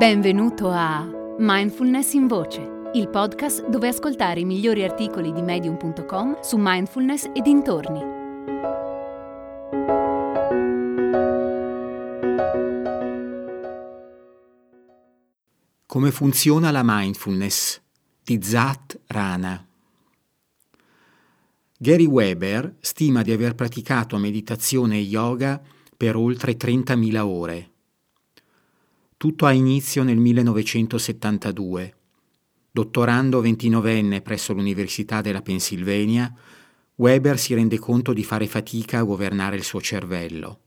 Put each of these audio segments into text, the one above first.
Benvenuto a Mindfulness in Voce, il podcast dove ascoltare i migliori articoli di medium.com su mindfulness e dintorni. Come funziona la mindfulness di Zat Rana. Gary Weber stima di aver praticato meditazione e yoga per oltre 30.000 ore. Tutto ha inizio nel 1972. Dottorando 29enne presso l'Università della Pennsylvania, Weber si rende conto di fare fatica a governare il suo cervello.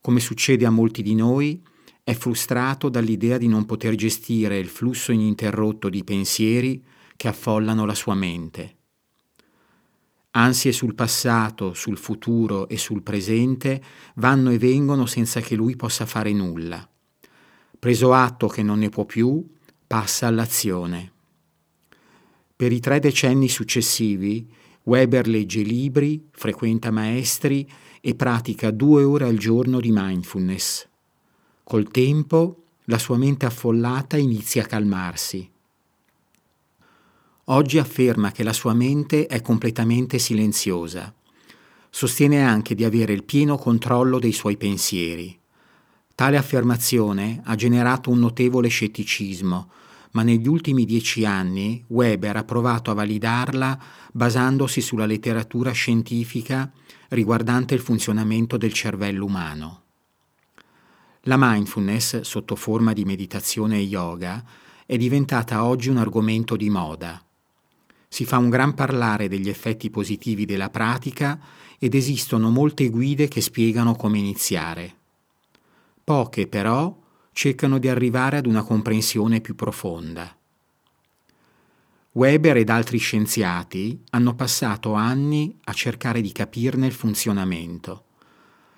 Come succede a molti di noi, è frustrato dall'idea di non poter gestire il flusso ininterrotto di pensieri che affollano la sua mente. Ansie sul passato, sul futuro e sul presente vanno e vengono senza che lui possa fare nulla. Preso atto che non ne può più, passa all'azione. Per i tre decenni successivi, Weber legge libri, frequenta maestri e pratica due ore al giorno di mindfulness. Col tempo, la sua mente affollata inizia a calmarsi. Oggi afferma che la sua mente è completamente silenziosa. Sostiene anche di avere il pieno controllo dei suoi pensieri. Tale affermazione ha generato un notevole scetticismo, ma negli ultimi dieci anni Weber ha provato a validarla basandosi sulla letteratura scientifica riguardante il funzionamento del cervello umano. La mindfulness, sotto forma di meditazione e yoga, è diventata oggi un argomento di moda. Si fa un gran parlare degli effetti positivi della pratica ed esistono molte guide che spiegano come iniziare. Poche però cercano di arrivare ad una comprensione più profonda. Weber ed altri scienziati hanno passato anni a cercare di capirne il funzionamento.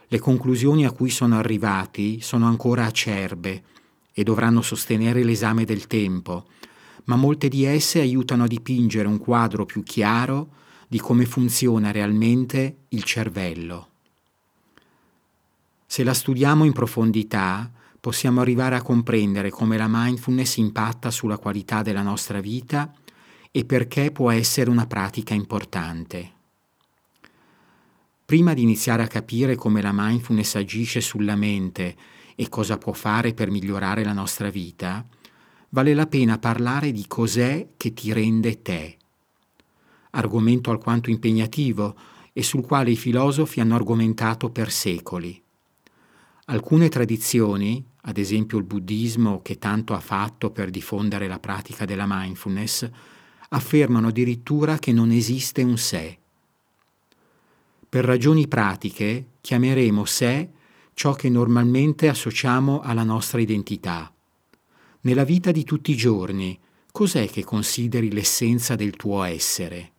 Le conclusioni a cui sono arrivati sono ancora acerbe e dovranno sostenere l'esame del tempo, ma molte di esse aiutano a dipingere un quadro più chiaro di come funziona realmente il cervello. Se la studiamo in profondità, possiamo arrivare a comprendere come la mindfulness impatta sulla qualità della nostra vita e perché può essere una pratica importante. Prima di iniziare a capire come la mindfulness agisce sulla mente e cosa può fare per migliorare la nostra vita, vale la pena parlare di cos'è che ti rende te. Argomento alquanto impegnativo e sul quale i filosofi hanno argomentato per secoli. Alcune tradizioni, ad esempio il buddismo che tanto ha fatto per diffondere la pratica della mindfulness, affermano addirittura che non esiste un sé. Per ragioni pratiche chiameremo sé ciò che normalmente associamo alla nostra identità. Nella vita di tutti i giorni, cos'è che consideri l'essenza del tuo essere?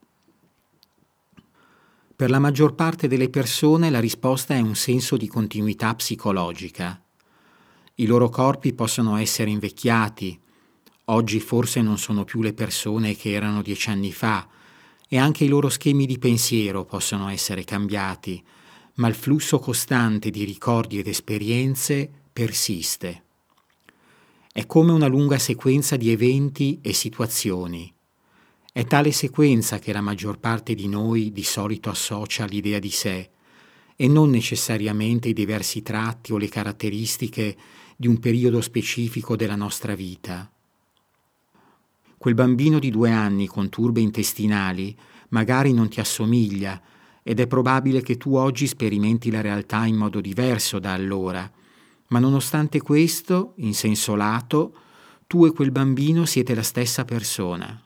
Per la maggior parte delle persone la risposta è un senso di continuità psicologica. I loro corpi possono essere invecchiati, oggi forse non sono più le persone che erano dieci anni fa, e anche i loro schemi di pensiero possono essere cambiati, ma il flusso costante di ricordi ed esperienze persiste. È come una lunga sequenza di eventi e situazioni è tale sequenza che la maggior parte di noi di solito associa all'idea di sé e non necessariamente i diversi tratti o le caratteristiche di un periodo specifico della nostra vita. Quel bambino di due anni con turbe intestinali magari non ti assomiglia ed è probabile che tu oggi sperimenti la realtà in modo diverso da allora, ma nonostante questo, in senso lato, tu e quel bambino siete la stessa persona.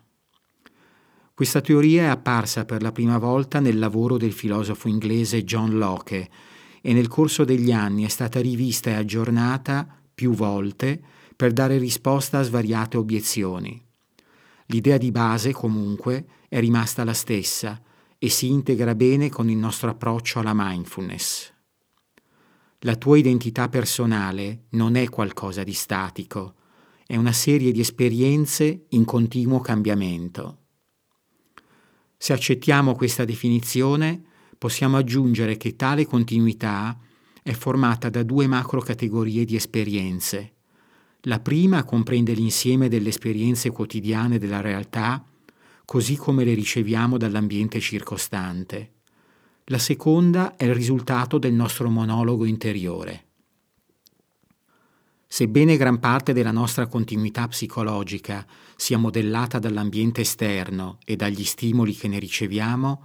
Questa teoria è apparsa per la prima volta nel lavoro del filosofo inglese John Locke e nel corso degli anni è stata rivista e aggiornata più volte per dare risposta a svariate obiezioni. L'idea di base, comunque, è rimasta la stessa e si integra bene con il nostro approccio alla mindfulness. La tua identità personale non è qualcosa di statico, è una serie di esperienze in continuo cambiamento. Se accettiamo questa definizione, possiamo aggiungere che tale continuità è formata da due macro categorie di esperienze, La prima comprende l'insieme delle esperienze quotidiane della realtà, così come le riceviamo dall'ambiente circostante. La seconda è il risultato del nostro monologo interiore. Sebbene gran parte della nostra continuità psicologica sia modellata dall'ambiente esterno e dagli stimoli che ne riceviamo,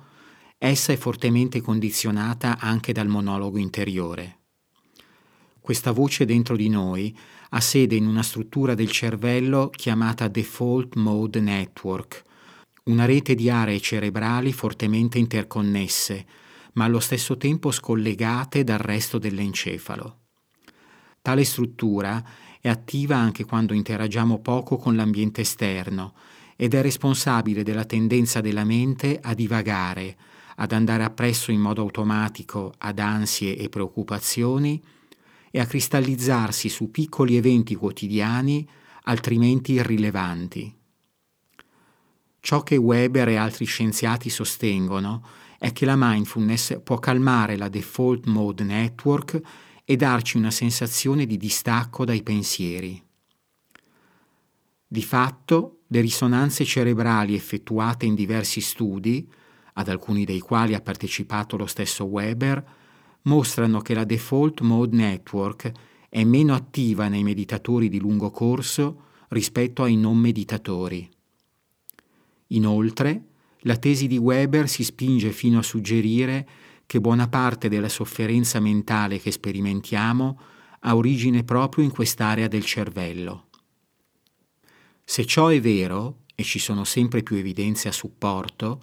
essa è fortemente condizionata anche dal monologo interiore. Questa voce dentro di noi ha sede in una struttura del cervello chiamata Default Mode Network, una rete di aree cerebrali fortemente interconnesse, ma allo stesso tempo scollegate dal resto dell'encefalo. Tale struttura è attiva anche quando interagiamo poco con l'ambiente esterno ed è responsabile della tendenza della mente a divagare, ad andare appresso in modo automatico ad ansie e preoccupazioni e a cristallizzarsi su piccoli eventi quotidiani altrimenti irrilevanti. Ciò che Weber e altri scienziati sostengono è che la mindfulness può calmare la default mode network e darci una sensazione di distacco dai pensieri. Di fatto, le risonanze cerebrali effettuate in diversi studi, ad alcuni dei quali ha partecipato lo stesso Weber, mostrano che la default mode network è meno attiva nei meditatori di lungo corso rispetto ai non meditatori. Inoltre, la tesi di Weber si spinge fino a suggerire che buona parte della sofferenza mentale che sperimentiamo ha origine proprio in quest'area del cervello. Se ciò è vero, e ci sono sempre più evidenze a supporto,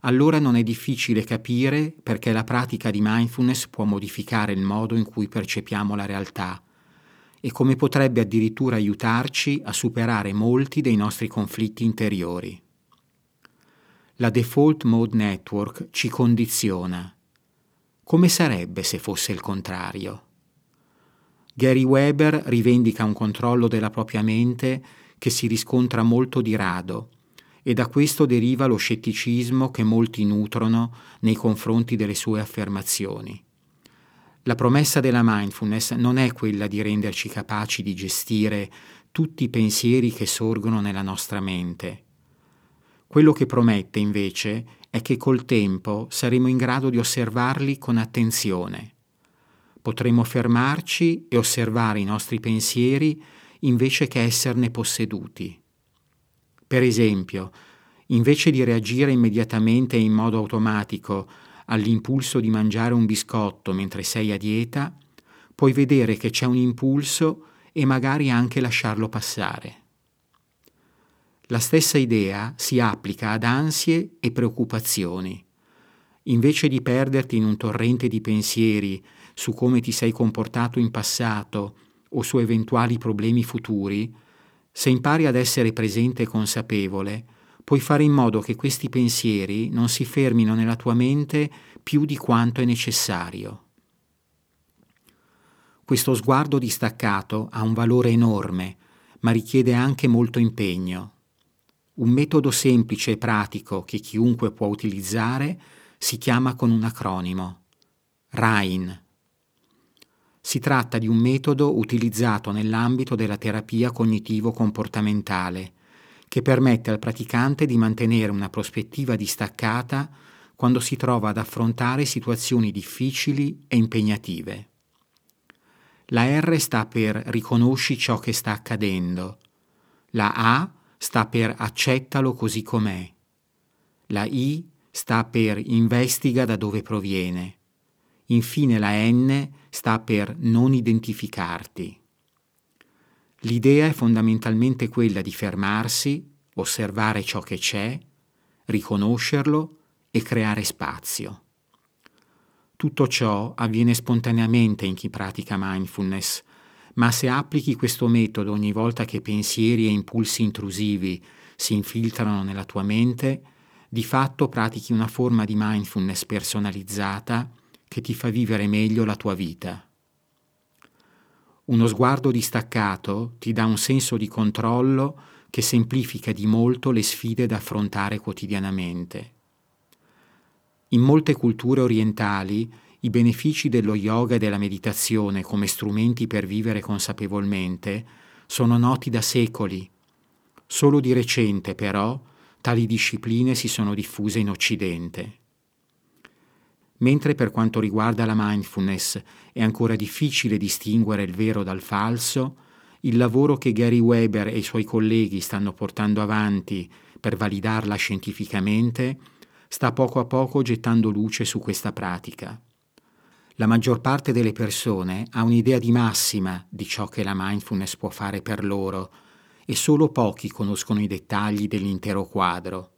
allora non è difficile capire perché la pratica di mindfulness può modificare il modo in cui percepiamo la realtà e come potrebbe addirittura aiutarci a superare molti dei nostri conflitti interiori. La default mode network ci condiziona come sarebbe se fosse il contrario? Gary Weber rivendica un controllo della propria mente che si riscontra molto di rado e da questo deriva lo scetticismo che molti nutrono nei confronti delle sue affermazioni. La promessa della mindfulness non è quella di renderci capaci di gestire tutti i pensieri che sorgono nella nostra mente. Quello che promette invece è che col tempo saremo in grado di osservarli con attenzione. Potremo fermarci e osservare i nostri pensieri invece che esserne posseduti. Per esempio, invece di reagire immediatamente e in modo automatico all'impulso di mangiare un biscotto mentre sei a dieta, puoi vedere che c'è un impulso e magari anche lasciarlo passare. La stessa idea si applica ad ansie e preoccupazioni. Invece di perderti in un torrente di pensieri su come ti sei comportato in passato o su eventuali problemi futuri, se impari ad essere presente e consapevole, puoi fare in modo che questi pensieri non si fermino nella tua mente più di quanto è necessario. Questo sguardo distaccato ha un valore enorme, ma richiede anche molto impegno. Un metodo semplice e pratico che chiunque può utilizzare si chiama con un acronimo RAIN. Si tratta di un metodo utilizzato nell'ambito della terapia cognitivo-comportamentale che permette al praticante di mantenere una prospettiva distaccata quando si trova ad affrontare situazioni difficili e impegnative. La R sta per riconosci ciò che sta accadendo. La A sta per accettalo così com'è. La I sta per investiga da dove proviene. Infine la N sta per non identificarti. L'idea è fondamentalmente quella di fermarsi, osservare ciò che c'è, riconoscerlo e creare spazio. Tutto ciò avviene spontaneamente in chi pratica mindfulness, ma se applichi questo metodo ogni volta che pensieri e impulsi intrusivi si infiltrano nella tua mente, di fatto pratichi una forma di mindfulness personalizzata che ti fa vivere meglio la tua vita. Uno sguardo distaccato ti dà un senso di controllo che semplifica di molto le sfide da affrontare quotidianamente. In molte culture orientali i benefici dello yoga e della meditazione come strumenti per vivere consapevolmente sono noti da secoli. Solo di recente, però, tali discipline si sono diffuse in Occidente. Mentre per quanto riguarda la mindfulness è ancora difficile distinguere il vero dal falso, il lavoro che Gary Weber e i suoi colleghi stanno portando avanti per validarla scientificamente sta poco a poco gettando luce su questa pratica. La maggior parte delle persone ha un'idea di massima di ciò che la mindfulness può fare per loro e solo pochi conoscono i dettagli dell'intero quadro.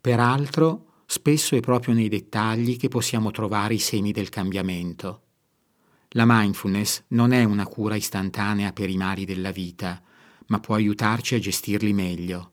Peraltro, spesso è proprio nei dettagli che possiamo trovare i semi del cambiamento. La mindfulness non è una cura istantanea per i mali della vita, ma può aiutarci a gestirli meglio.